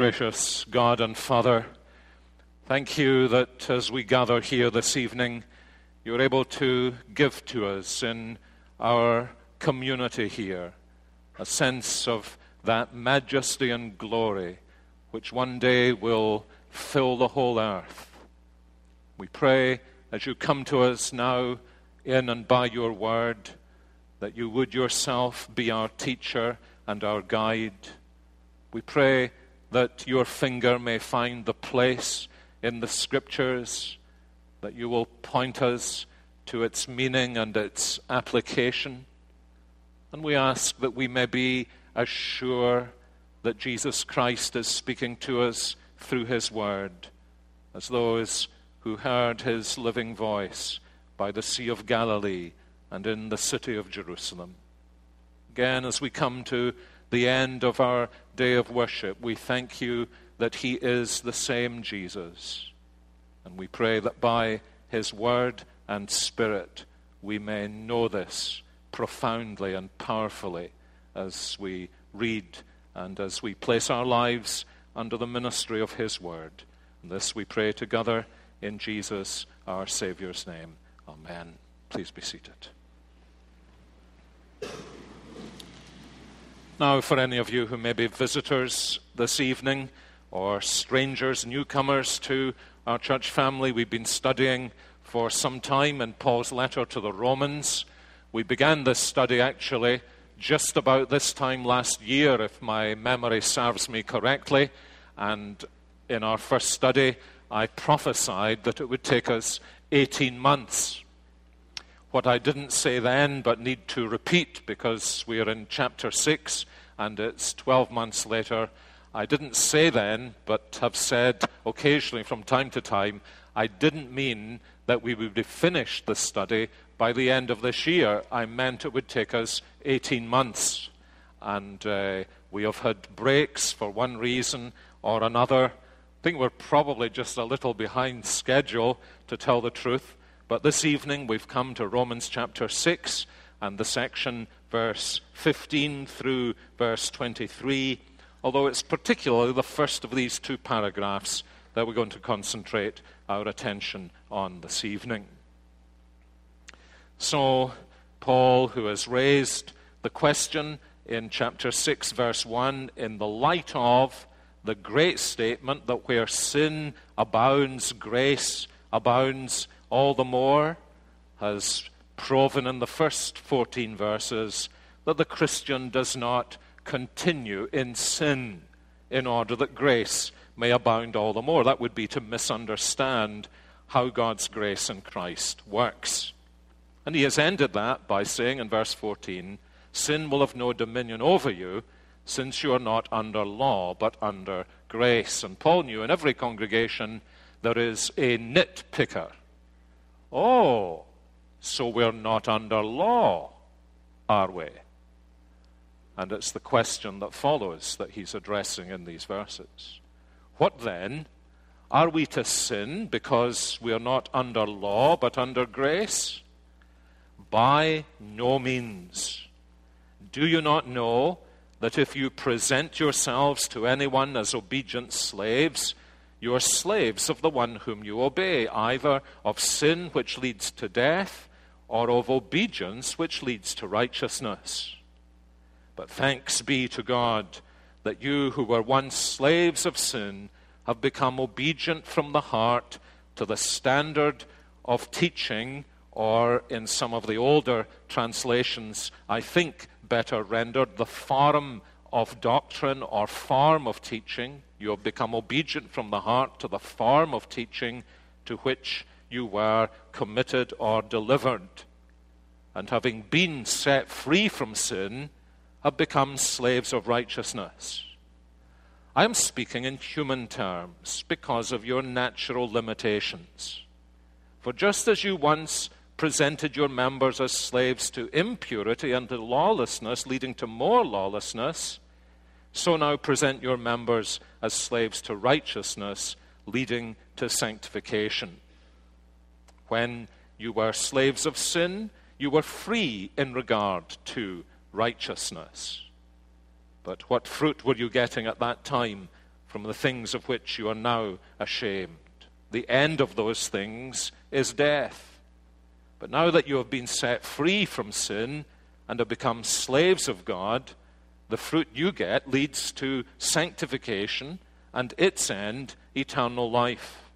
Gracious God and Father, thank you that as we gather here this evening, you're able to give to us in our community here a sense of that majesty and glory which one day will fill the whole earth. We pray as you come to us now in and by your word that you would yourself be our teacher and our guide. We pray that your finger may find the place in the scriptures, that you will point us to its meaning and its application. And we ask that we may be as sure that Jesus Christ is speaking to us through his word as those who heard his living voice by the Sea of Galilee and in the city of Jerusalem. Again, as we come to the end of our day of worship, we thank you that He is the same Jesus. And we pray that by His Word and Spirit we may know this profoundly and powerfully as we read and as we place our lives under the ministry of His Word. And this we pray together in Jesus, our Saviour's name. Amen. Please be seated. Now, for any of you who may be visitors this evening or strangers, newcomers to our church family, we've been studying for some time in Paul's letter to the Romans. We began this study actually just about this time last year, if my memory serves me correctly. And in our first study, I prophesied that it would take us 18 months what I didn't say then but need to repeat because we are in chapter 6 and it's 12 months later. I didn't say then, but have said occasionally from time to time, I didn't mean that we would be finished the study by the end of this year. I meant it would take us 18 months. And uh, we have had breaks for one reason or another. I think we're probably just a little behind schedule, to tell the truth. But this evening we've come to Romans chapter 6 and the section verse 15 through verse 23, although it's particularly the first of these two paragraphs that we're going to concentrate our attention on this evening. So, Paul, who has raised the question in chapter 6, verse 1, in the light of the great statement that where sin abounds, grace abounds all the more has proven in the first 14 verses that the Christian does not continue in sin in order that grace may abound all the more. That would be to misunderstand how God's grace in Christ works. And he has ended that by saying in verse 14, Sin will have no dominion over you, since you are not under law, but under grace. And Paul knew in every congregation there is a nitpicker Oh, so we're not under law, are we? And it's the question that follows that he's addressing in these verses. What then? Are we to sin because we are not under law but under grace? By no means. Do you not know that if you present yourselves to anyone as obedient slaves, you are slaves of the one whom you obey, either of sin which leads to death, or of obedience which leads to righteousness. But thanks be to God that you who were once slaves of sin have become obedient from the heart to the standard of teaching, or in some of the older translations, I think better rendered, the form of doctrine or form of teaching. You have become obedient from the heart to the form of teaching to which you were committed or delivered. And having been set free from sin, have become slaves of righteousness. I am speaking in human terms because of your natural limitations. For just as you once presented your members as slaves to impurity and to lawlessness, leading to more lawlessness, so now present your members as slaves to righteousness, leading to sanctification. When you were slaves of sin, you were free in regard to righteousness. But what fruit were you getting at that time from the things of which you are now ashamed. The end of those things is death. But now that you have been set free from sin and have become slaves of God, the fruit you get leads to sanctification and its end, eternal life.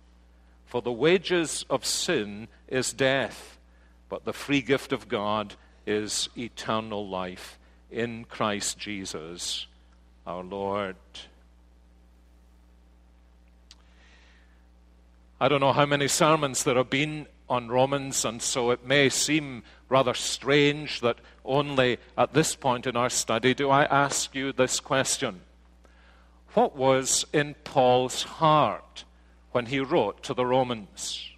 For the wages of sin is death, but the free gift of God is eternal life in Christ Jesus our Lord. I don't know how many sermons there have been on Romans, and so it may seem rather strange that only at this point in our study do I ask you this question What was in Paul's heart when he wrote to the Romans?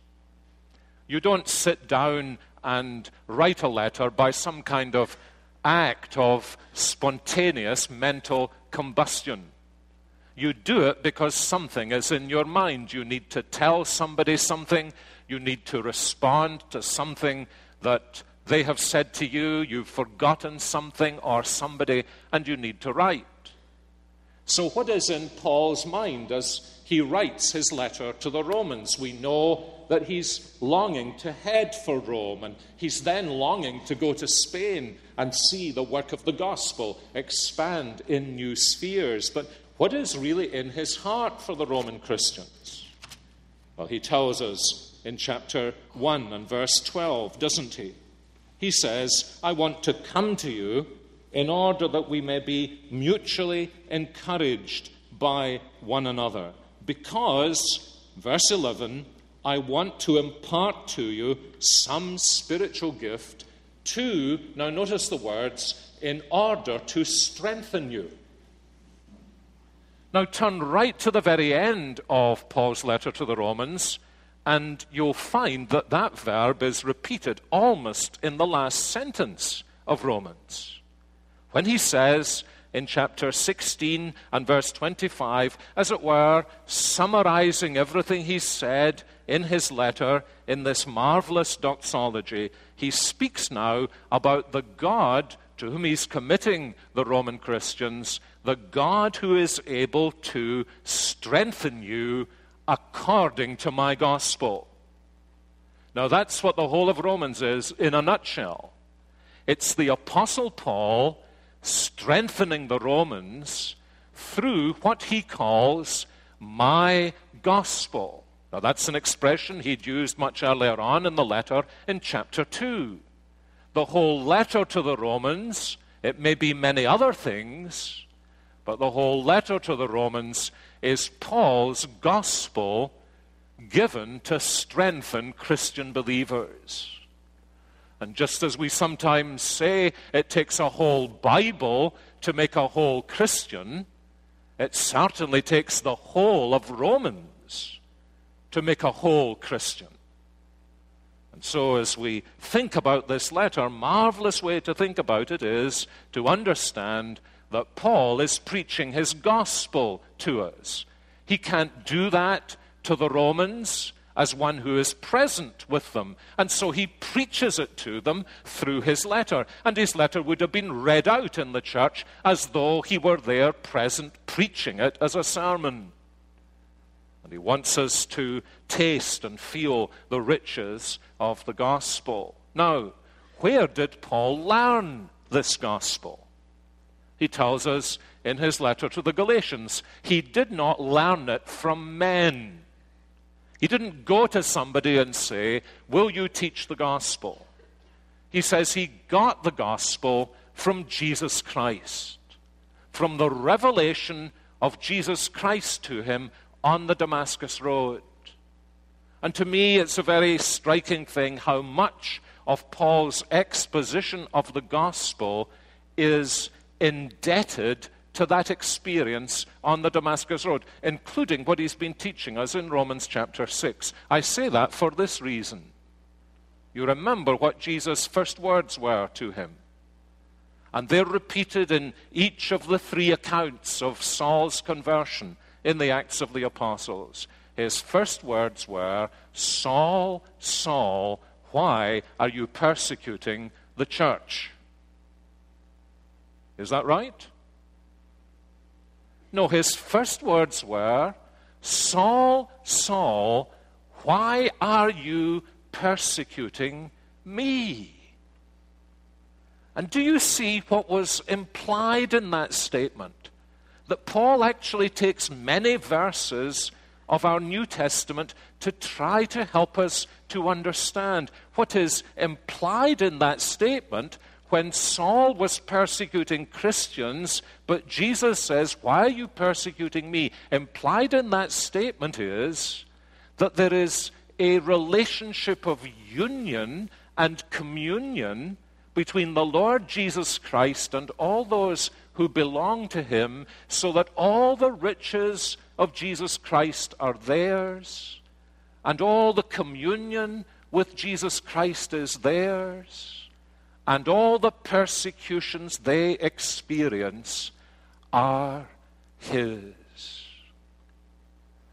You don't sit down and write a letter by some kind of act of spontaneous mental combustion. You do it because something is in your mind. You need to tell somebody something. You need to respond to something that they have said to you. You've forgotten something or somebody, and you need to write. So, what is in Paul's mind as he writes his letter to the Romans? We know that he's longing to head for Rome, and he's then longing to go to Spain and see the work of the gospel expand in new spheres. But what is really in his heart for the Roman Christians? Well, he tells us in chapter 1 and verse 12, doesn't he? He says, I want to come to you in order that we may be mutually encouraged by one another. Because, verse 11, I want to impart to you some spiritual gift to, now notice the words, in order to strengthen you. Now turn right to the very end of Paul's letter to the Romans, and you'll find that that verb is repeated almost in the last sentence of Romans. When he says in chapter 16 and verse 25, as it were, summarizing everything he said in his letter in this marvelous doxology, he speaks now about the God to whom he's committing the Roman Christians, the God who is able to strengthen you according to my gospel. Now, that's what the whole of Romans is in a nutshell. It's the Apostle Paul strengthening the Romans through what he calls my gospel. Now, that's an expression he'd used much earlier on in the letter in chapter 2. The whole letter to the Romans, it may be many other things, but the whole letter to the Romans is Paul's gospel given to strengthen Christian believers. And just as we sometimes say it takes a whole Bible to make a whole Christian, it certainly takes the whole of Romans to make a whole Christian. And so, as we think about this letter, a marvelous way to think about it is to understand that Paul is preaching his gospel to us. He can't do that to the Romans as one who is present with them. And so he preaches it to them through his letter. And his letter would have been read out in the church as though he were there present, preaching it as a sermon. And he wants us to taste and feel the riches of the gospel. Now, where did Paul learn this gospel? He tells us in his letter to the Galatians, he did not learn it from men. He didn't go to somebody and say, Will you teach the gospel? He says he got the gospel from Jesus Christ, from the revelation of Jesus Christ to him on the Damascus Road. And to me, it's a very striking thing how much of Paul's exposition of the gospel is indebted to that experience on the Damascus Road, including what he's been teaching us in Romans chapter 6. I say that for this reason. You remember what Jesus' first words were to him. And they're repeated in each of the three accounts of Saul's conversion in the Acts of the Apostles. His first words were, Saul, Saul, why are you persecuting the church? Is that right? No, his first words were, Saul, Saul, why are you persecuting me? And do you see what was implied in that statement? That Paul actually takes many verses of our New Testament to try to help us to understand what is implied in that statement when Saul was persecuting Christians, but Jesus says, Why are you persecuting me? Implied in that statement is that there is a relationship of union and communion between the Lord Jesus Christ and all those who belong to him, so that all the riches of Jesus Christ are theirs, and all the communion with Jesus Christ is theirs, and all the persecutions they experience are his.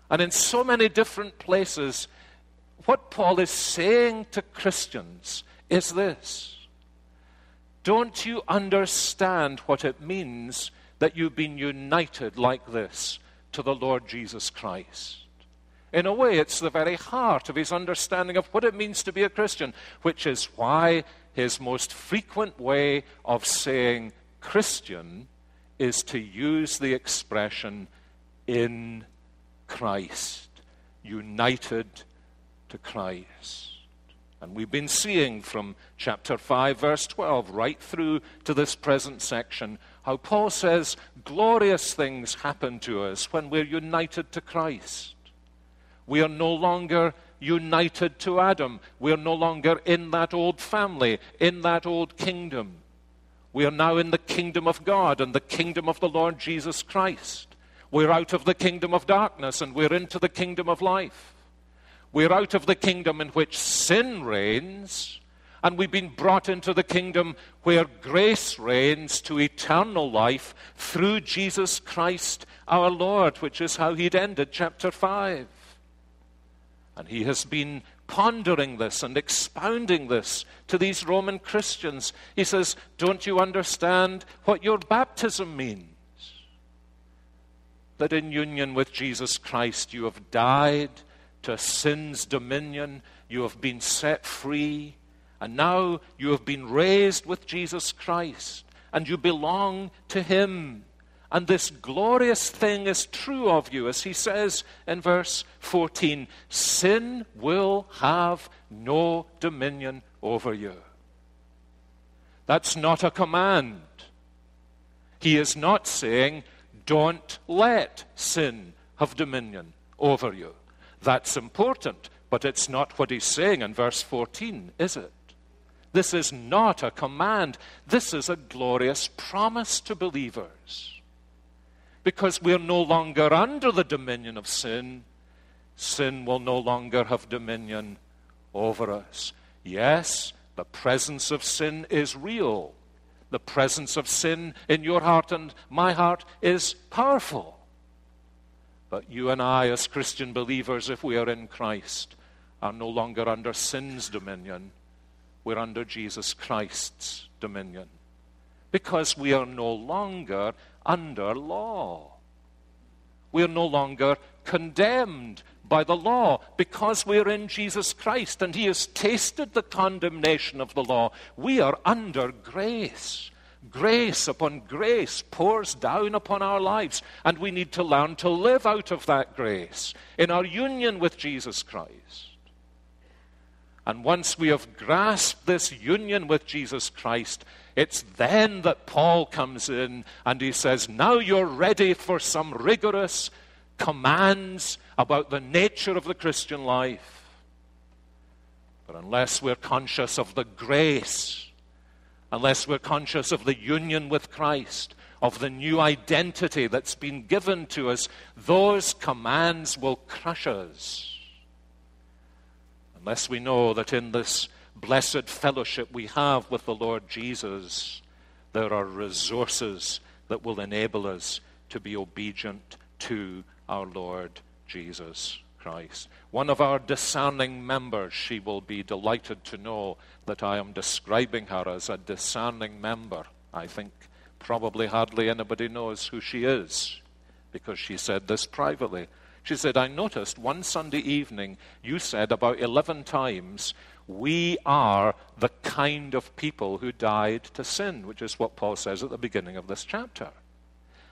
And in so many different places, what Paul is saying to Christians is this Don't you understand what it means that you've been united like this to the Lord Jesus Christ? In a way, it's the very heart of his understanding of what it means to be a Christian, which is why his most frequent way of saying Christian is to use the expression in Christ, united to Christ. And we've been seeing from chapter 5, verse 12, right through to this present section, how Paul says glorious things happen to us when we're united to Christ. We are no longer united to Adam. We are no longer in that old family, in that old kingdom. We are now in the kingdom of God and the kingdom of the Lord Jesus Christ. We're out of the kingdom of darkness and we're into the kingdom of life. We're out of the kingdom in which sin reigns, and we've been brought into the kingdom where grace reigns to eternal life through Jesus Christ our Lord, which is how he'd ended chapter 5. And he has been pondering this and expounding this to these Roman Christians. He says, Don't you understand what your baptism means? That in union with Jesus Christ you have died to sin's dominion, you have been set free, and now you have been raised with Jesus Christ, and you belong to Him. And this glorious thing is true of you, as he says in verse 14 sin will have no dominion over you. That's not a command. He is not saying, don't let sin have dominion over you. That's important, but it's not what he's saying in verse 14, is it? This is not a command. This is a glorious promise to believers. Because we're no longer under the dominion of sin, sin will no longer have dominion over us. Yes, the presence of sin is real. The presence of sin in your heart and my heart is powerful. But you and I, as Christian believers, if we are in Christ, are no longer under sin's dominion. We're under Jesus Christ's dominion. Because we are no longer under law. We are no longer condemned by the law because we're in Jesus Christ and He has tasted the condemnation of the law. We are under grace grace upon grace pours down upon our lives, and we need to learn to live out of that grace in our union with Jesus Christ. And once we have grasped this union with Jesus Christ, it's then that Paul comes in and he says, Now you're ready for some rigorous commands about the nature of the Christian life. But unless we're conscious of the grace unless we're conscious of the union with Christ, of the new identity that's been given to us, those commands will crush us. Unless we know that in this blessed fellowship we have with the Lord Jesus, there are resources that will enable us to be obedient to our Lord Jesus Christ. One of our discerning members, she will be delighted to know that I am describing her as a discerning member. I think probably hardly anybody knows who she is. because she said this privately. She said, I noticed one Sunday evening you said about 11 times, We are the kind of people who died to sin, which is what Paul says at the beginning of this chapter.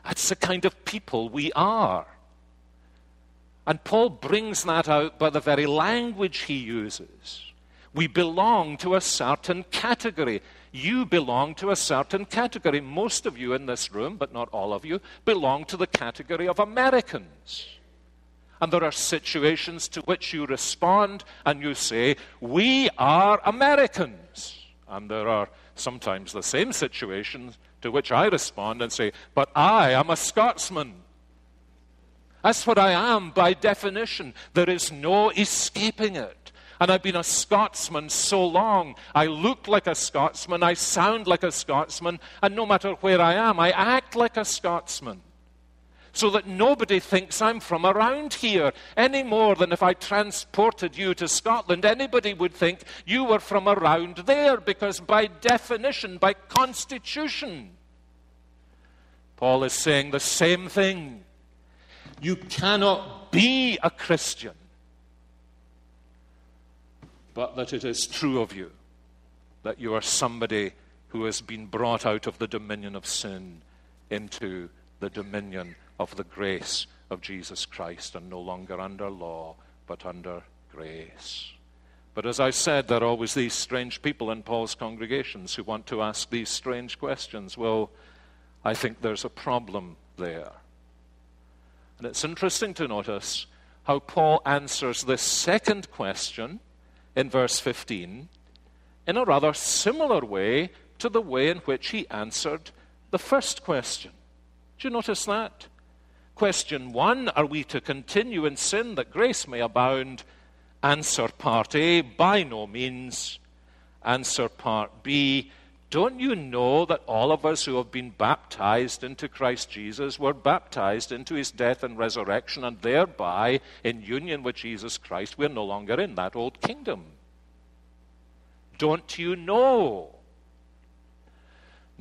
That's the kind of people we are. And Paul brings that out by the very language he uses. We belong to a certain category. You belong to a certain category. Most of you in this room, but not all of you, belong to the category of Americans. And there are situations to which you respond and you say, We are Americans. And there are sometimes the same situations to which I respond and say, But I am a Scotsman. That's what I am by definition. There is no escaping it. And I've been a Scotsman so long. I look like a Scotsman, I sound like a Scotsman, and no matter where I am, I act like a Scotsman. So that nobody thinks I'm from around here any more than if I transported you to Scotland, anybody would think you were from around there, because by definition, by constitution, Paul is saying the same thing. You cannot be a Christian but that it is true of you that you are somebody who has been brought out of the dominion of sin into the dominion of the grace of Jesus Christ and no longer under law, but under grace. But as I said, there are always these strange people in Paul's congregations who want to ask these strange questions. Well, I think there's a problem there. And it's interesting to notice how Paul answers this second question in verse 15 in a rather similar way to the way in which he answered the first question. Do you notice that? Question one Are we to continue in sin that grace may abound? Answer part A By no means. Answer part B Don't you know that all of us who have been baptized into Christ Jesus were baptized into his death and resurrection, and thereby, in union with Jesus Christ, we're no longer in that old kingdom? Don't you know?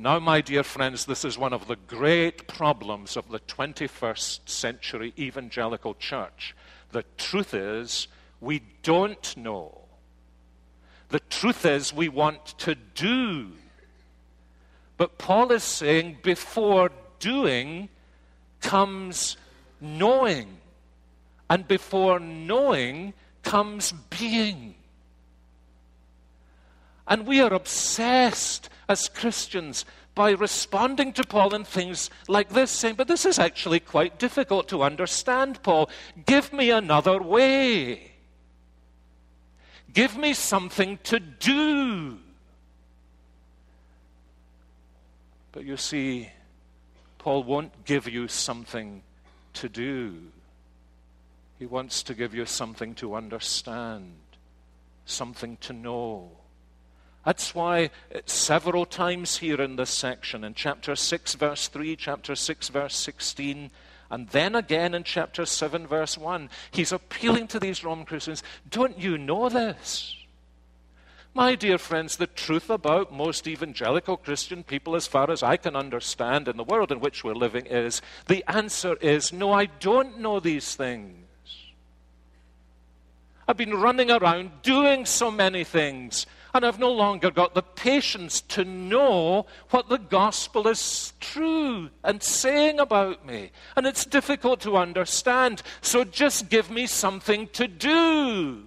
Now, my dear friends, this is one of the great problems of the 21st century evangelical church. The truth is, we don't know. The truth is, we want to do. But Paul is saying before doing comes knowing, and before knowing comes being. And we are obsessed as Christians by responding to Paul in things like this, saying, But this is actually quite difficult to understand, Paul. Give me another way. Give me something to do. But you see, Paul won't give you something to do. He wants to give you something to understand, something to know. That's why uh, several times here in this section, in chapter 6, verse 3, chapter 6, verse 16, and then again in chapter 7, verse 1, he's appealing to these Roman Christians Don't you know this? My dear friends, the truth about most evangelical Christian people, as far as I can understand in the world in which we're living, is the answer is no, I don't know these things. I've been running around doing so many things and I've no longer got the patience to know what the gospel is true and saying about me. And it's difficult to understand. So just give me something to do.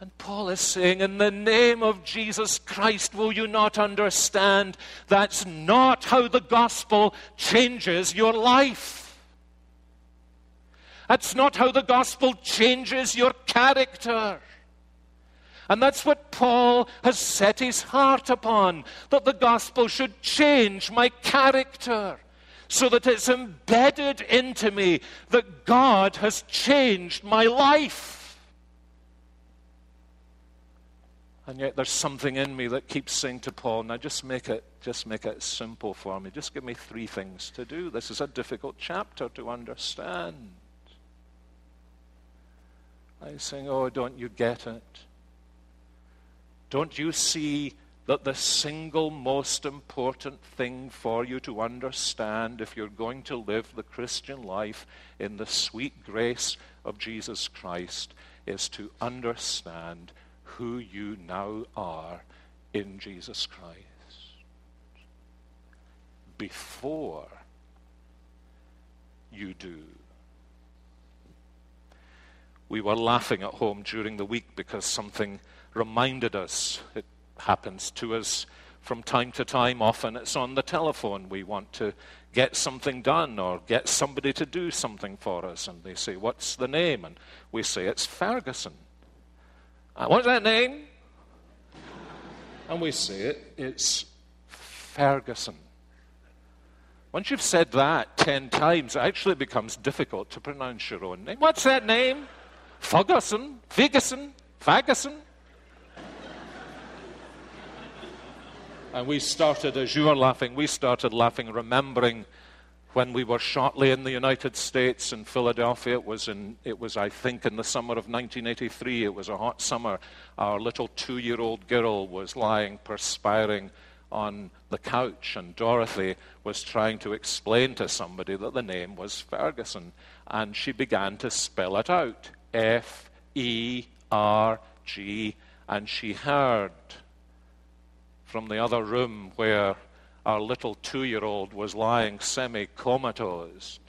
And Paul is saying, In the name of Jesus Christ, will you not understand? That's not how the gospel changes your life. That's not how the gospel changes your character. And that's what Paul has set his heart upon that the gospel should change my character so that it's embedded into me that God has changed my life. And yet there's something in me that keeps saying to Paul, now just make it just make it simple for me. Just give me three things to do. This is a difficult chapter to understand. I saying, Oh, don't you get it? Don't you see that the single most important thing for you to understand if you're going to live the Christian life in the sweet grace of Jesus Christ is to understand who you now are in Jesus Christ. Before you do. We were laughing at home during the week because something reminded us. It happens to us from time to time. Often it's on the telephone. We want to get something done or get somebody to do something for us. And they say, What's the name? And we say, It's Ferguson. Uh, what's that name? And we say it, it's Ferguson. Once you've said that ten times, it actually becomes difficult to pronounce your own name. What's that name? Ferguson? Ferguson? Ferguson? And we started, as you are laughing, we started laughing, remembering when we were shortly in the United States in Philadelphia. It was, in, it was, I think, in the summer of 1983. It was a hot summer. Our little two year old girl was lying perspiring on the couch, and Dorothy was trying to explain to somebody that the name was Ferguson. And she began to spell it out F E R G, and she heard from the other room where our little two year old was lying semi comatose.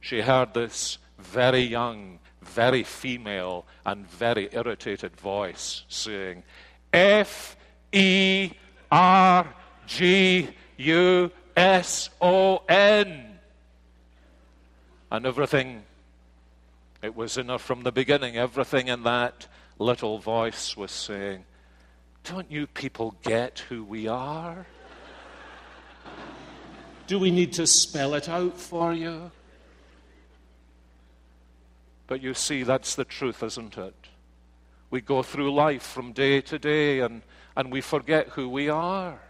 She heard this very young, very female, and very irritated voice saying, F E R G U S O N. And everything, it was in her from the beginning, everything in that little voice was saying, don't you people get who we are? Do we need to spell it out for you? But you see, that's the truth, isn't it? We go through life from day to day and, and we forget who we are.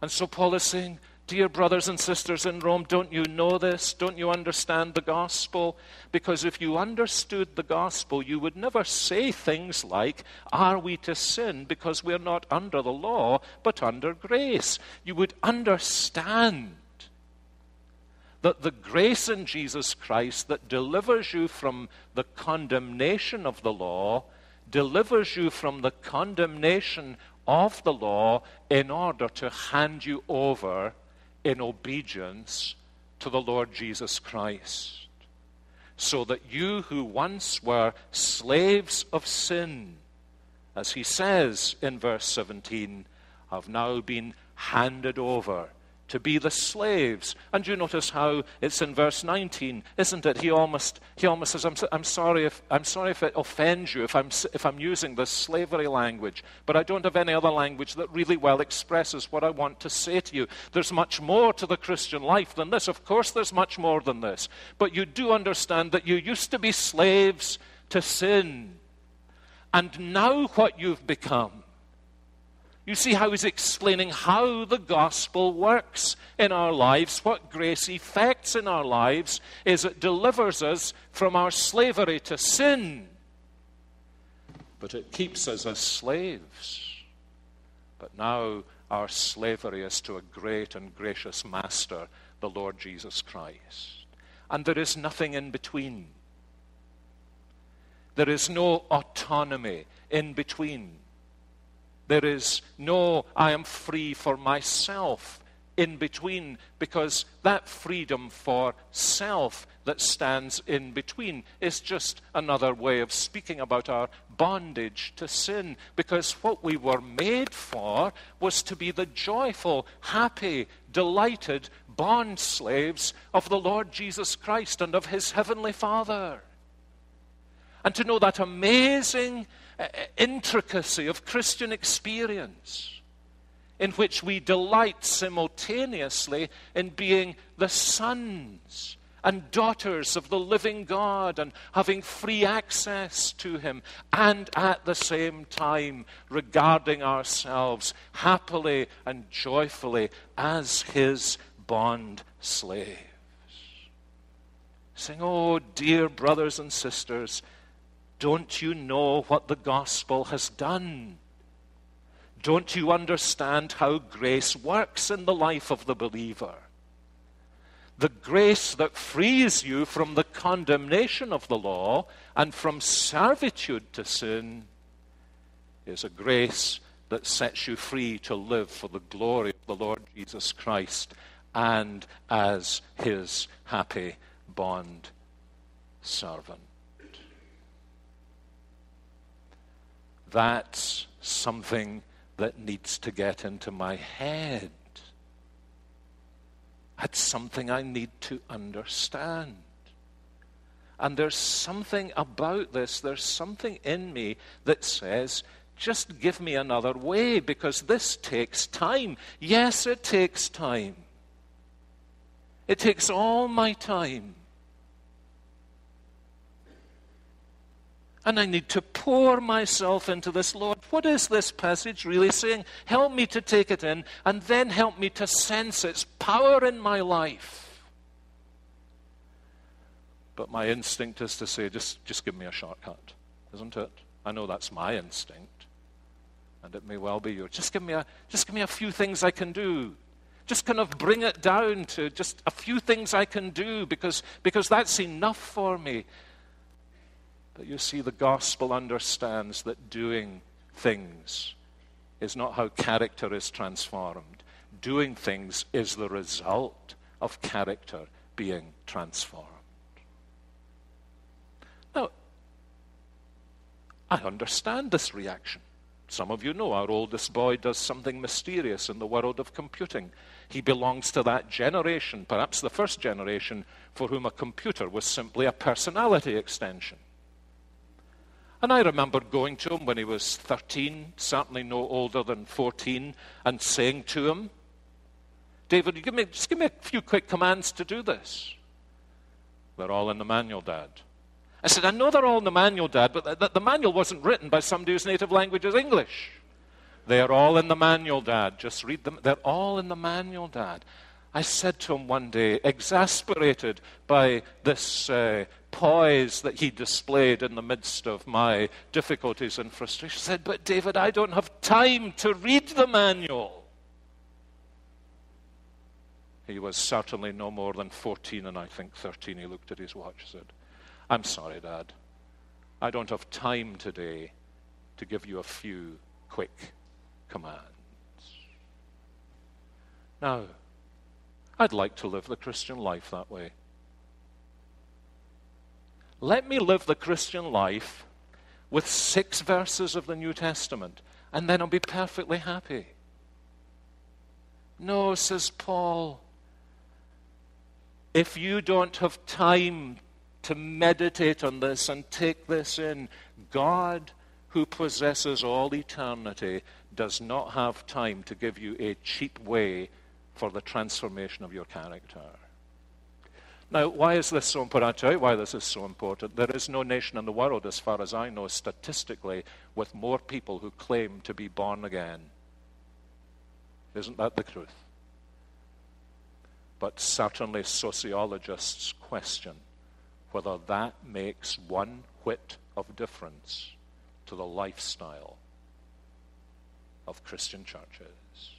And so Paul is saying, Dear brothers and sisters in Rome, don't you know this? Don't you understand the gospel? Because if you understood the gospel, you would never say things like, Are we to sin because we're not under the law, but under grace? You would understand that the grace in Jesus Christ that delivers you from the condemnation of the law delivers you from the condemnation of the law in order to hand you over in obedience to the Lord Jesus Christ, so that you who once were slaves of sin, as he says in verse 17, have now been handed over to be the slaves. And you notice how it's in verse 19, isn't it? He almost, he almost says, I'm, I'm, sorry if, I'm sorry if it offends you, if I'm, if I'm using this slavery language, but I don't have any other language that really well expresses what I want to say to you. There's much more to the Christian life than this. Of course, there's much more than this. But you do understand that you used to be slaves to sin. And now what you've become you see how he's explaining how the gospel works in our lives, what grace effects in our lives is it delivers us from our slavery to sin. But it keeps us as slaves. But now our slavery is to a great and gracious master, the Lord Jesus Christ. And there is nothing in between. There is no autonomy in between. There is no, I am free for myself in between, because that freedom for self that stands in between is just another way of speaking about our bondage to sin. Because what we were made for was to be the joyful, happy, delighted bond slaves of the Lord Jesus Christ and of his heavenly Father. And to know that amazing Uh, intricacy of Christian experience in which we delight simultaneously in being the sons and daughters of the living God and having free access to Him, and at the same time regarding ourselves happily and joyfully as His bond slaves. Saying, Oh, dear brothers and sisters, don't you know what the gospel has done? Don't you understand how grace works in the life of the believer? The grace that frees you from the condemnation of the law and from servitude to sin is a grace that sets you free to live for the glory of the Lord Jesus Christ and as his happy bond servant. That's something that needs to get into my head. That's something I need to understand. And there's something about this, there's something in me that says, just give me another way because this takes time. Yes, it takes time. It takes all my time. And I need to pour myself into this. Lord, what is this passage really saying? Help me to take it in, and then help me to sense its power in my life. But my instinct is to say, just, just give me a shortcut, isn't it? I know that's my instinct. And it may well be yours. Just give me a, just give me a few things I can do just kind of bring it down to just a few things I can do because, because that's enough for me. But you see, the gospel understands that doing things is not how character is transformed. Doing things is the result of character being transformed. Now, I understand this reaction. Some of you know our oldest boy does something mysterious in the world of computing. He belongs to that generation, perhaps the first generation, for whom a computer was simply a personality extension. And I remember going to him when he was 13, certainly no older than 14, and saying to him, David, give me, just give me a few quick commands to do this. They're all in the manual, Dad. I said, I know they're all in the manual, Dad, but the, the manual wasn't written by somebody whose native language is English. They're all in the manual, Dad. Just read them. They're all in the manual, Dad. I said to him one day, exasperated by this uh, poise that he displayed in the midst of my difficulties and frustration, said, But David, I don't have time to read the manual. He was certainly no more than 14 and I think 13. He looked at his watch and said, I'm sorry, Dad. I don't have time today to give you a few quick commands. Now, I'd like to live the Christian life that way. Let me live the Christian life with six verses of the New Testament, and then I'll be perfectly happy. No, says Paul, if you don't have time to meditate on this and take this in, God, who possesses all eternity, does not have time to give you a cheap way for the transformation of your character. Now, why is this so important? I'll tell you why this is so important. There is no nation in the world, as far as I know, statistically, with more people who claim to be born again. Isn't that the truth? But certainly sociologists question whether that makes one whit of difference to the lifestyle of Christian churches.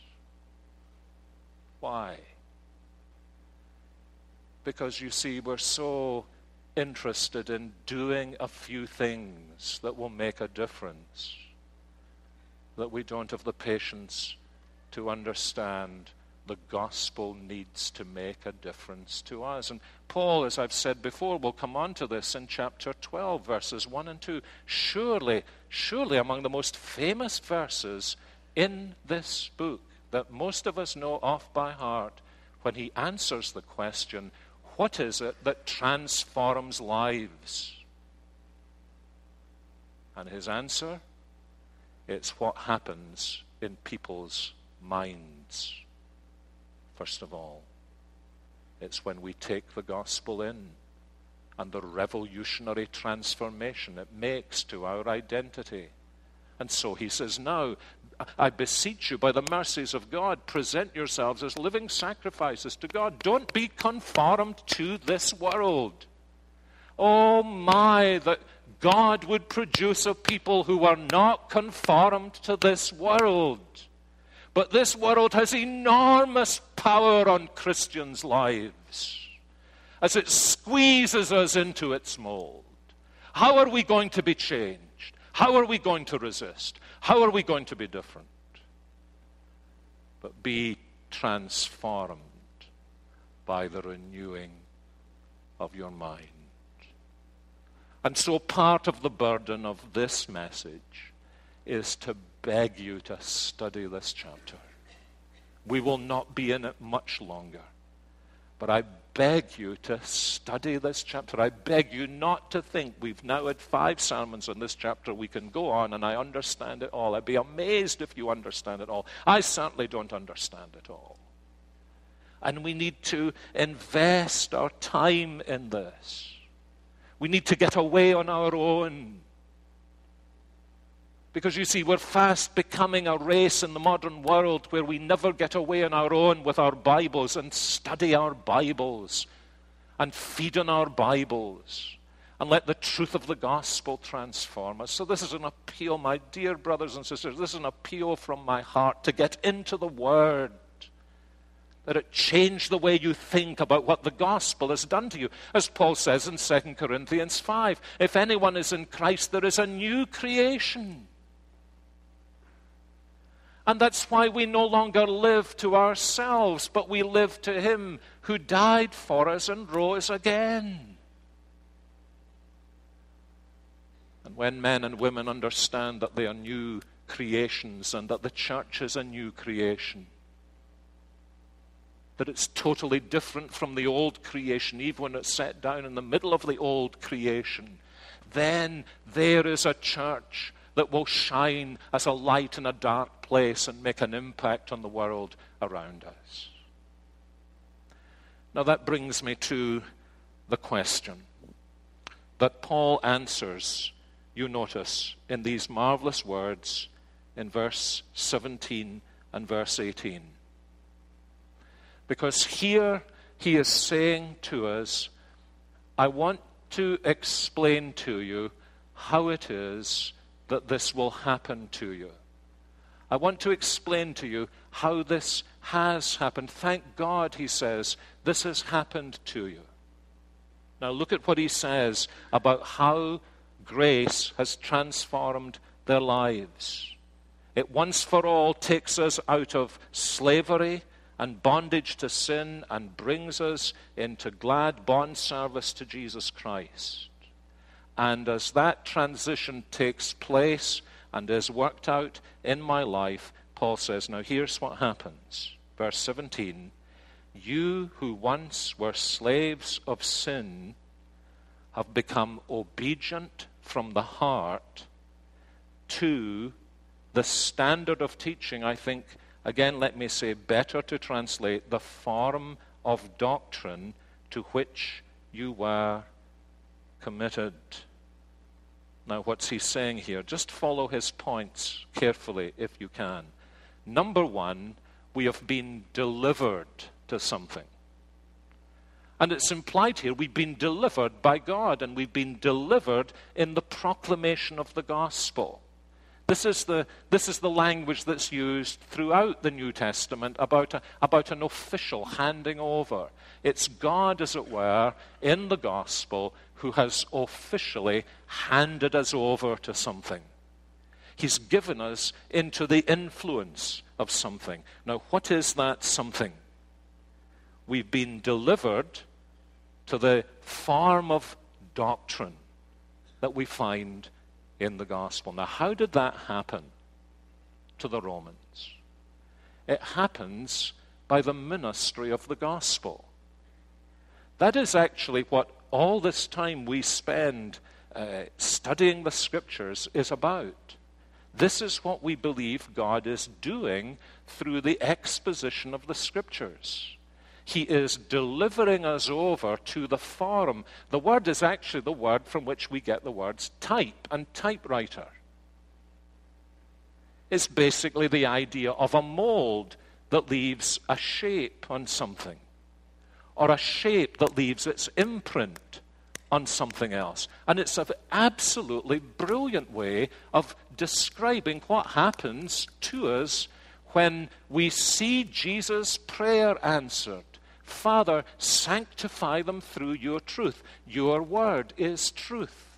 Why? Because you see, we're so interested in doing a few things that will make a difference that we don't have the patience to understand the gospel needs to make a difference to us. And Paul, as I've said before, will come on to this in chapter 12, verses 1 and 2. Surely, surely among the most famous verses in this book that most of us know off by heart when he answers the question, What is it that transforms lives? And his answer, it's what happens in people's minds, first of all. It's when we take the gospel in and the revolutionary transformation it makes to our identity. And so he says, Now, I beseech you, by the mercies of God, present yourselves as living sacrifices to God. Don't be conformed to this world. Oh my, that God would produce a people who are not conformed to this world. But this world has enormous power on Christians' lives as it squeezes us into its mold. How are we going to be changed? How are we going to resist? How are we going to be different? But be transformed by the renewing of your mind. And so, part of the burden of this message is to beg you to study this chapter. We will not be in it much longer. But I beg you to study this chapter. I beg you not to think we've now had five sermons on this chapter. We can go on and I understand it all. I'd be amazed if you understand it all. I certainly don't understand it all. And we need to invest our time in this. We need to get away on our own. Because you see, we're fast becoming a race in the modern world where we never get away on our own with our Bibles and study our Bibles and feed on our Bibles and let the truth of the gospel transform us. So, this is an appeal, my dear brothers and sisters, this is an appeal from my heart to get into the Word that it changed the way you think about what the gospel has done to you. As Paul says in 2 Corinthians 5 if anyone is in Christ, there is a new creation. And that's why we no longer live to ourselves, but we live to Him who died for us and rose again. And when men and women understand that they are new creations and that the church is a new creation, that it's totally different from the old creation, even when it's set down in the middle of the old creation, then there is a church that will shine as a light in a dark place and make an impact on the world around us. Now that brings me to the question that Paul answers, you notice, in these marvelous words in verse 17 and verse 18. Because here he is saying to us, I want to explain to you how it is that this will happen to you. I want to explain to you how this has happened. Thank God, he says, this has happened to you. Now, look at what he says about how grace has transformed their lives. It once for all takes us out of slavery and bondage to sin and brings us into glad bond service to Jesus Christ. And as that transition takes place and is worked out in my life, Paul says, Now here's what happens. Verse 17 You who once were slaves of sin have become obedient from the heart to the standard of teaching, I think Again, let me say, better to translate the form of doctrine to which you were committed. Now, what's he saying here? Just follow his points carefully if you can. Number one, we have been delivered to something. And it's implied here we've been delivered by God, and we've been delivered in the proclamation of the gospel. This is the, this is the language that's used throughout the New Testament about, a, about an official handing over. It's God, as it were, in the gospel who has officially handed us over to something. He's given us into the influence of something. Now, what is that something? We've been delivered to the form of doctrine that we find in the gospel. Now, how did that happen to the Romans? It happens by the ministry of the gospel. That is actually what all this time we spend uh, studying the scriptures is about. This is what we believe God is doing through the exposition of the scriptures. He is delivering us over to the form. The word is actually the word from which we get the words type and typewriter. It's basically the idea of a mold that leaves a shape on something, or a shape that leaves its imprint on something else. And it's an absolutely brilliant way of describing what happens to us when we see Jesus' prayer answered. Father, sanctify them through your truth. Your word is truth.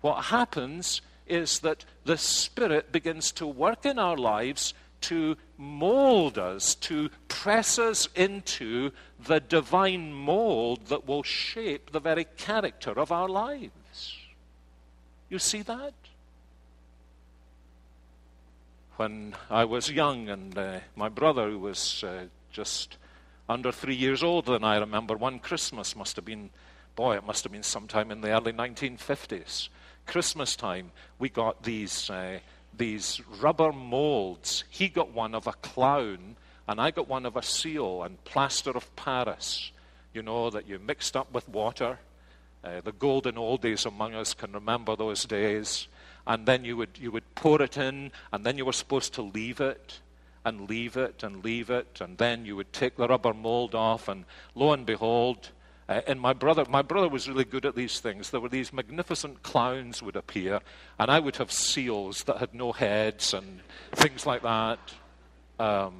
What happens is that the Spirit begins to work in our lives to mold us, to press us into the divine mold that will shape the very character of our lives. You see that? When I was young, and uh, my brother, who was uh, just under three years older than I remember, one Christmas must have been, boy, it must have been sometime in the early 1950s. Christmas time, we got these. Uh, these rubber molds. He got one of a clown, and I got one of a seal and plaster of Paris, you know, that you mixed up with water. Uh, the golden oldies among us can remember those days. And then you would, you would pour it in, and then you were supposed to leave it and leave it and leave it, and then you would take the rubber mold off, and lo and behold, uh, and my brother, my brother was really good at these things. There were these magnificent clowns would appear, and I would have seals that had no heads and things like that. Um,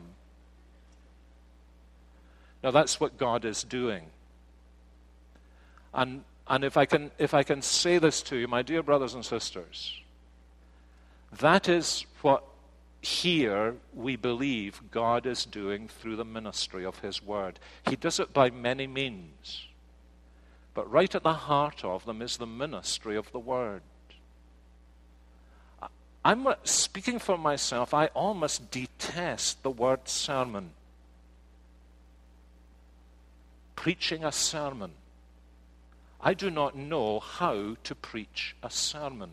now that's what God is doing. And, and if, I can, if I can say this to you, my dear brothers and sisters, that is what here we believe God is doing through the ministry of His Word. He does it by many means. But right at the heart of them is the ministry of the Word. I'm speaking for myself, I almost detest the word sermon. Preaching a sermon. I do not know how to preach a sermon.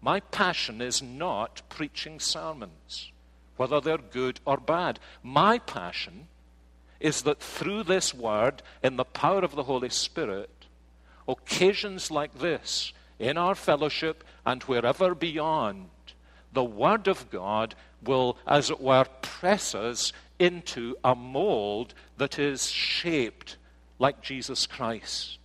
My passion is not preaching sermons, whether they're good or bad. My passion is that through this word, in the power of the Holy Spirit, occasions like this, in our fellowship and wherever beyond, the Word of God will, as it were, press us into a mold that is shaped like Jesus Christ.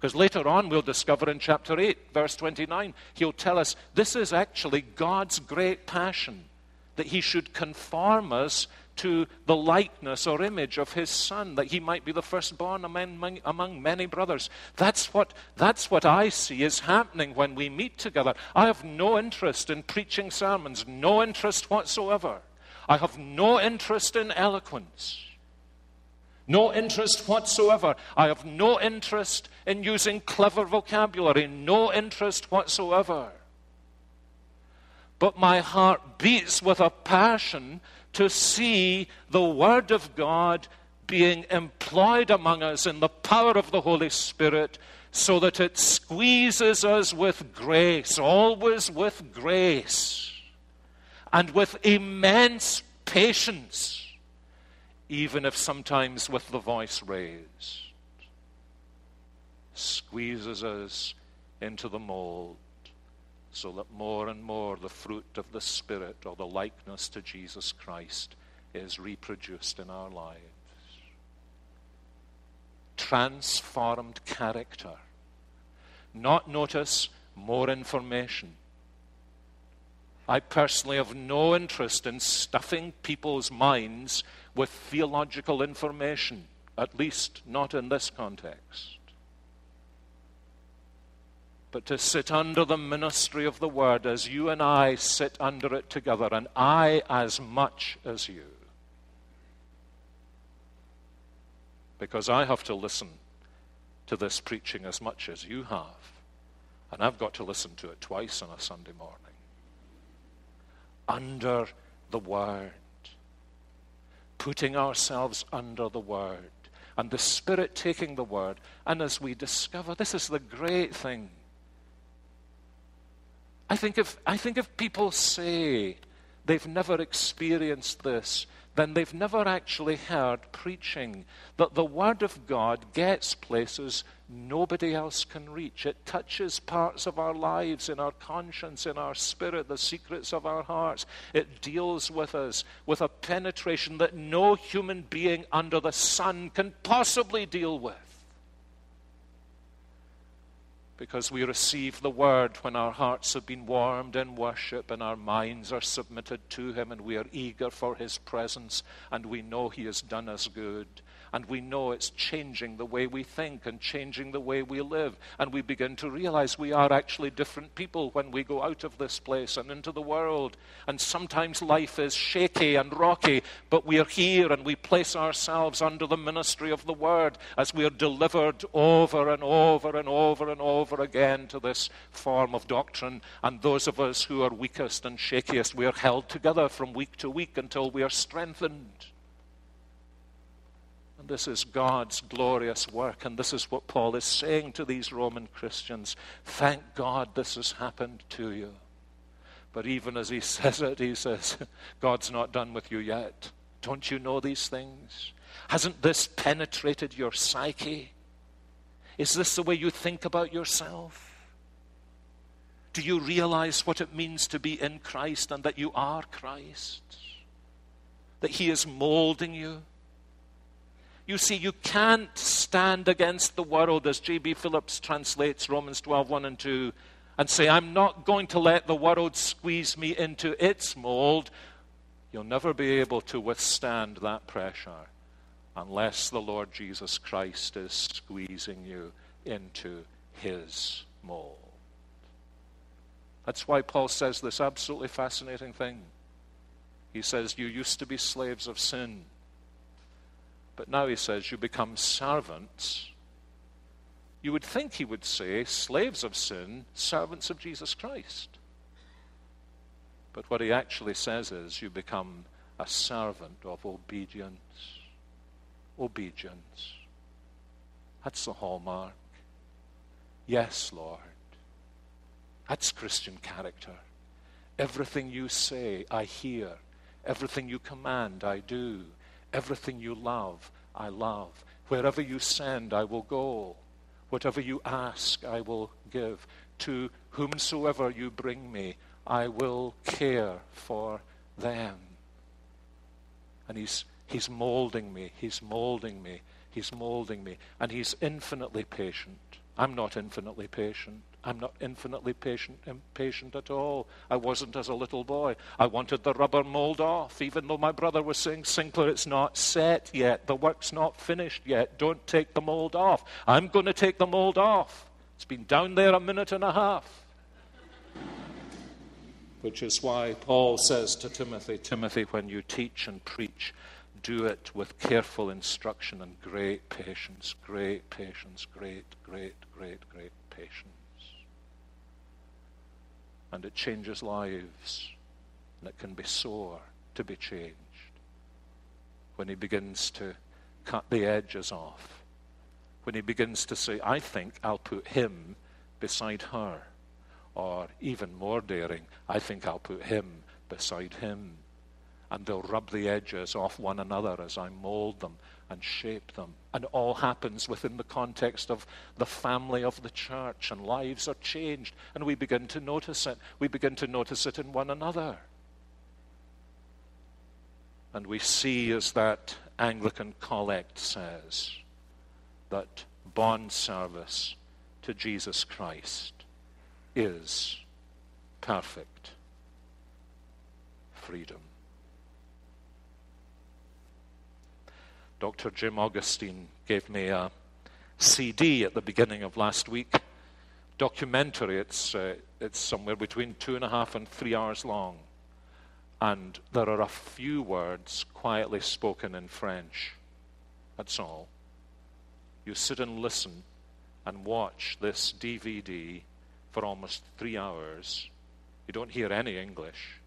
Because later on, we'll discover in chapter 8, verse 29, he'll tell us this is actually God's great passion, that he should conform us to the likeness or image of his son, that he might be the firstborn among, many brothers. That's what, that's what I see is happening when we meet together. I have no interest in preaching sermons, no interest whatsoever. I have no interest in eloquence. No interest whatsoever. I have no interest in using clever vocabulary. No interest whatsoever. But my heart beats with a passion to see the Word of God being employed among us in the power of the Holy Spirit so that it squeezes us with grace, always with grace, and with immense patience, even if sometimes with the voice raised. Squeezes us into the mold so that more and more the fruit of the Spirit or the likeness to Jesus Christ is reproduced in our lives. Transformed character. Not notice more information. I personally have no interest in stuffing people's minds with theological information, at least not in this context but to sit under the ministry of the word as you and I sit under it together, and I as much as you. Because I have to listen to this preaching as much as you have, and I've got to listen to it twice on a Sunday morning. Under the word, putting ourselves under the word, and the Spirit taking the word, and as we discover, this is the great thing. I think if, I think if people say they've never experienced this, then they've never actually heard preaching. That the Word of God gets places nobody else can reach. It touches parts of our lives, in our conscience, in our spirit, the secrets of our hearts. It deals with us with a penetration that no human being under the sun can possibly deal with. Because we receive the word when our hearts have been warmed in worship and our minds are submitted to Him and we are eager for His presence and we know He has done us good and we know it's changing the way we think and changing the way we live. And we begin to realize we are actually different people when we go out of this place and into the world. And sometimes life is shaky and rocky, but we are here and we place ourselves under the ministry of the Word as we are delivered over and over and over and over again to this form of doctrine. And those of us who are weakest and shakiest, we are held together from week to week until we are strengthened. And this is God's glorious work. And this is what Paul is saying to these Roman Christians. Thank God this has happened to you. But even as he says it, he says, God's not done with you yet. Don't you know these things? Hasn't this penetrated your psyche? Is this the way you think about yourself? Do you realize what it means to be in Christ and that you are Christ? That He is molding you? You see, you can't stand against the world, as J.B. Phillips translates Romans 12 1 and 2, and say, I'm not going to let the world squeeze me into its mold. You'll never be able to withstand that pressure unless the Lord Jesus Christ is squeezing you into his mold. That's why Paul says this absolutely fascinating thing. He says, You used to be slaves of sin. But now he says, You become servants. You would think he would say, slaves of sin, servants of Jesus Christ. But what he actually says is, You become a servant of obedience. Obedience. That's the hallmark. Yes, Lord. That's Christian character. Everything you say, I hear. Everything you command, I do. Everything you love, I love. Wherever you send, I will go. Whatever you ask, I will give. To whomsoever you bring me, I will care for them. And he's, he's molding me, he's molding me, he's molding me. And he's infinitely patient. I'm not infinitely patient. I'm not infinitely patient, um, impatient at all. I wasn't as a little boy. I wanted the rubber mold off, even though my brother was saying, Sinclair, it's not set yet. The work's not finished yet. Don't take the mold off. I'm going to take the mold off. It's been down there a minute and a half. Which is why Paul says to Timothy, Timothy, when you teach and preach, do it with careful instruction and great patience, great patience, great, great, great, great patience and it changes lives. And it can be sore to be changed when he begins to cut the edges off. When he begins to say, I think I'll put him beside her. Or even more daring, I think I'll put him beside him. And they'll rub the edges off one another as I mold them and shape them. And all happens within the context of the family of the church, and lives are changed, and we begin to notice it. We begin to notice it in one another. And we see, as that Anglican collect says, that bond service to Jesus Christ is perfect freedom. Dr. Jim Augustine gave me a CD at the beginning of last week. Documentary. It's, uh, it's somewhere between two and a half and three hours long. And there are a few words quietly spoken in French. That's all. You sit and listen and watch this DVD for almost three hours. You don't hear any English.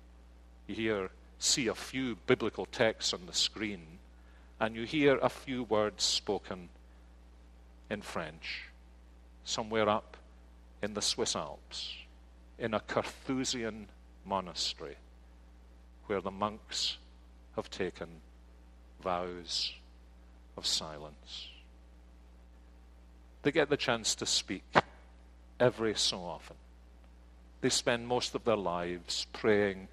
You hear, see a few biblical texts on the screen and you hear a few words spoken in French, somewhere up in the Swiss Alps, in a Carthusian monastery, where the monks have taken vows of silence. They get the chance to speak every so often. They spend most of their lives praying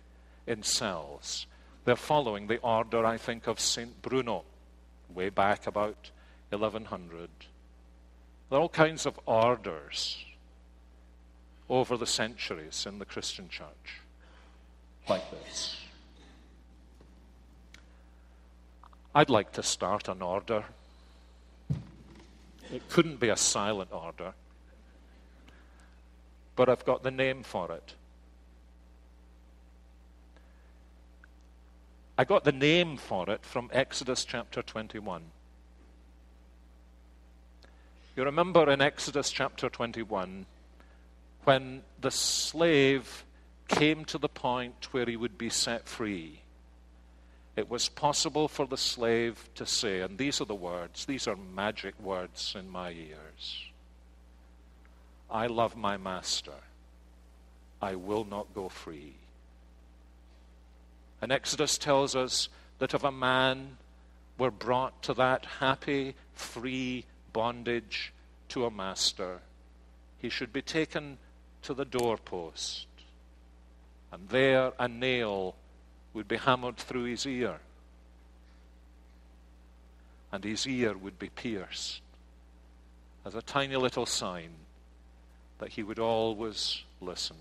in cells. They're following the order, I think, of St. Bruno, way back about 1100. There are all kinds of orders over the centuries in the Christian church like this. I'd like to start an order. It couldn't be a silent order, but I've got the name for it. I got the name for it from Exodus chapter 21. You remember in Exodus chapter 21 when the slave came to the point where he would be set free. It was possible for the slave to say, and these are the words, these are magic words in my ears I love my master, I will not go free. And Exodus tells us that if a man were brought to that happy, free bondage to a master, he should be taken to the doorpost. And there a nail would be hammered through his ear, and his ear would be pierced as a tiny little sign that he would always listen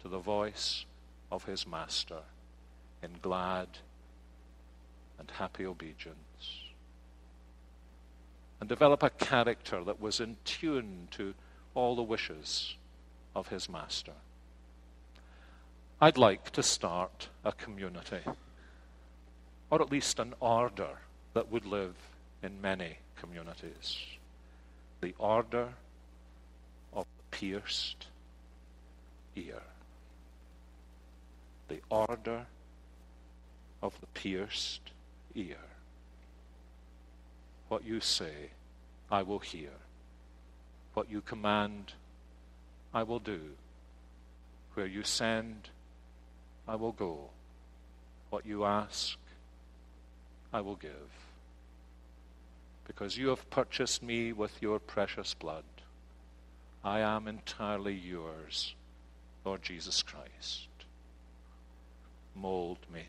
to the voice of his master in glad and happy obedience. And develop a character that was in tune to all the wishes of his master. I'd like to start a community, or at least an order that would live in many communities. The order of the pierced ear. The order of the pierced ear. What you say, I will hear. What you command, I will do. Where you send, I will go. What you ask, I will give. Because you have purchased me with your precious blood. I am entirely yours, Lord Jesus Christ. Mold me.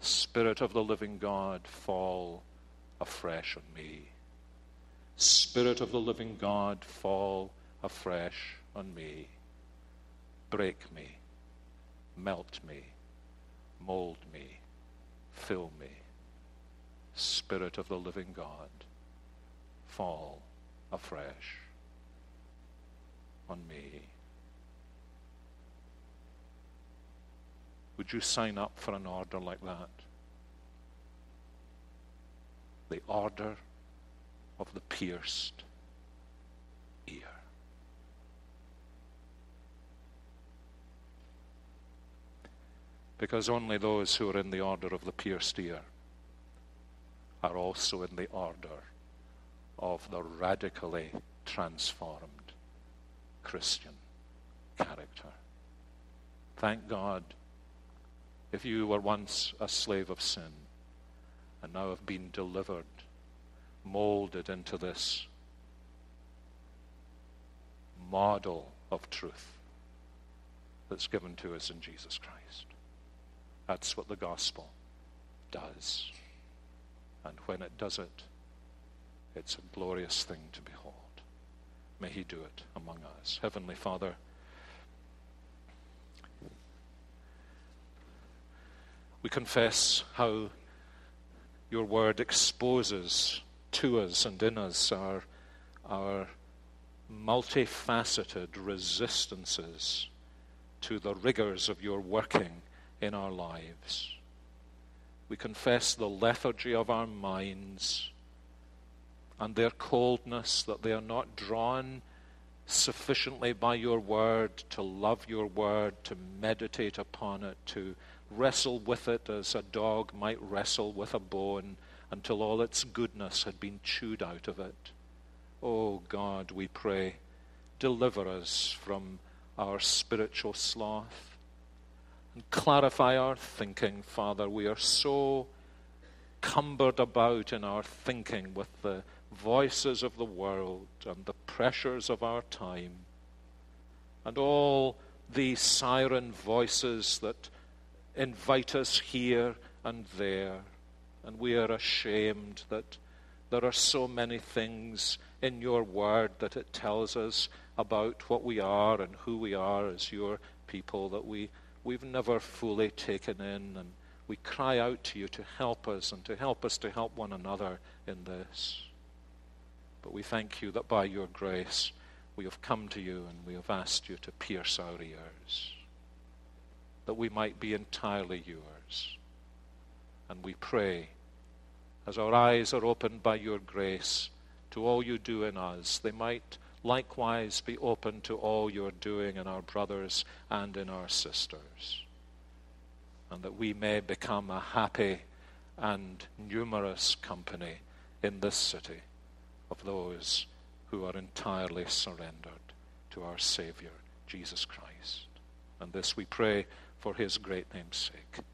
Spirit of the living God, fall afresh on me. Spirit of the living God, fall afresh on me. Break me, melt me, mold me, fill me. Spirit of the living God, fall afresh on me. Would you sign up for an order like that? The order of the pierced ear. Because only those who are in the order of the pierced ear are also in the order of the radically transformed Christian character. Thank God if you were once a slave of sin and now have been delivered, molded into this model of truth that's given to us in Jesus Christ. That's what the gospel does. And when it does it, it's a glorious thing to behold. May He do it among us. Heavenly Father, we confess how your word exposes to us and in us our, our multifaceted resistances to the rigors of your working in our lives. We confess the lethargy of our minds and their coldness, that they are not drawn sufficiently by your word to love your word, to meditate upon it, to wrestle with it as a dog might wrestle with a bone until all its goodness had been chewed out of it. Oh God, we pray, deliver us from our spiritual sloth and clarify our thinking, Father. We are so cumbered about in our thinking with the voices of the world and the pressures of our time and all the siren voices that invite us here and there. And we are ashamed that there are so many things in your word that it tells us about what we are and who we are as your people that we, we've never fully taken in. And we cry out to you to help us and to help us to help one another in this. But we thank you that by your grace we have come to you and we have asked you to pierce our ears, that we might be entirely yours. And we pray, as our eyes are opened by your grace to all you do in us, they might likewise be open to all you're doing in our brothers and in our sisters. And that we may become a happy and numerous company in this city of those who are entirely surrendered to our Savior, Jesus Christ. And this we pray for his great name's sake.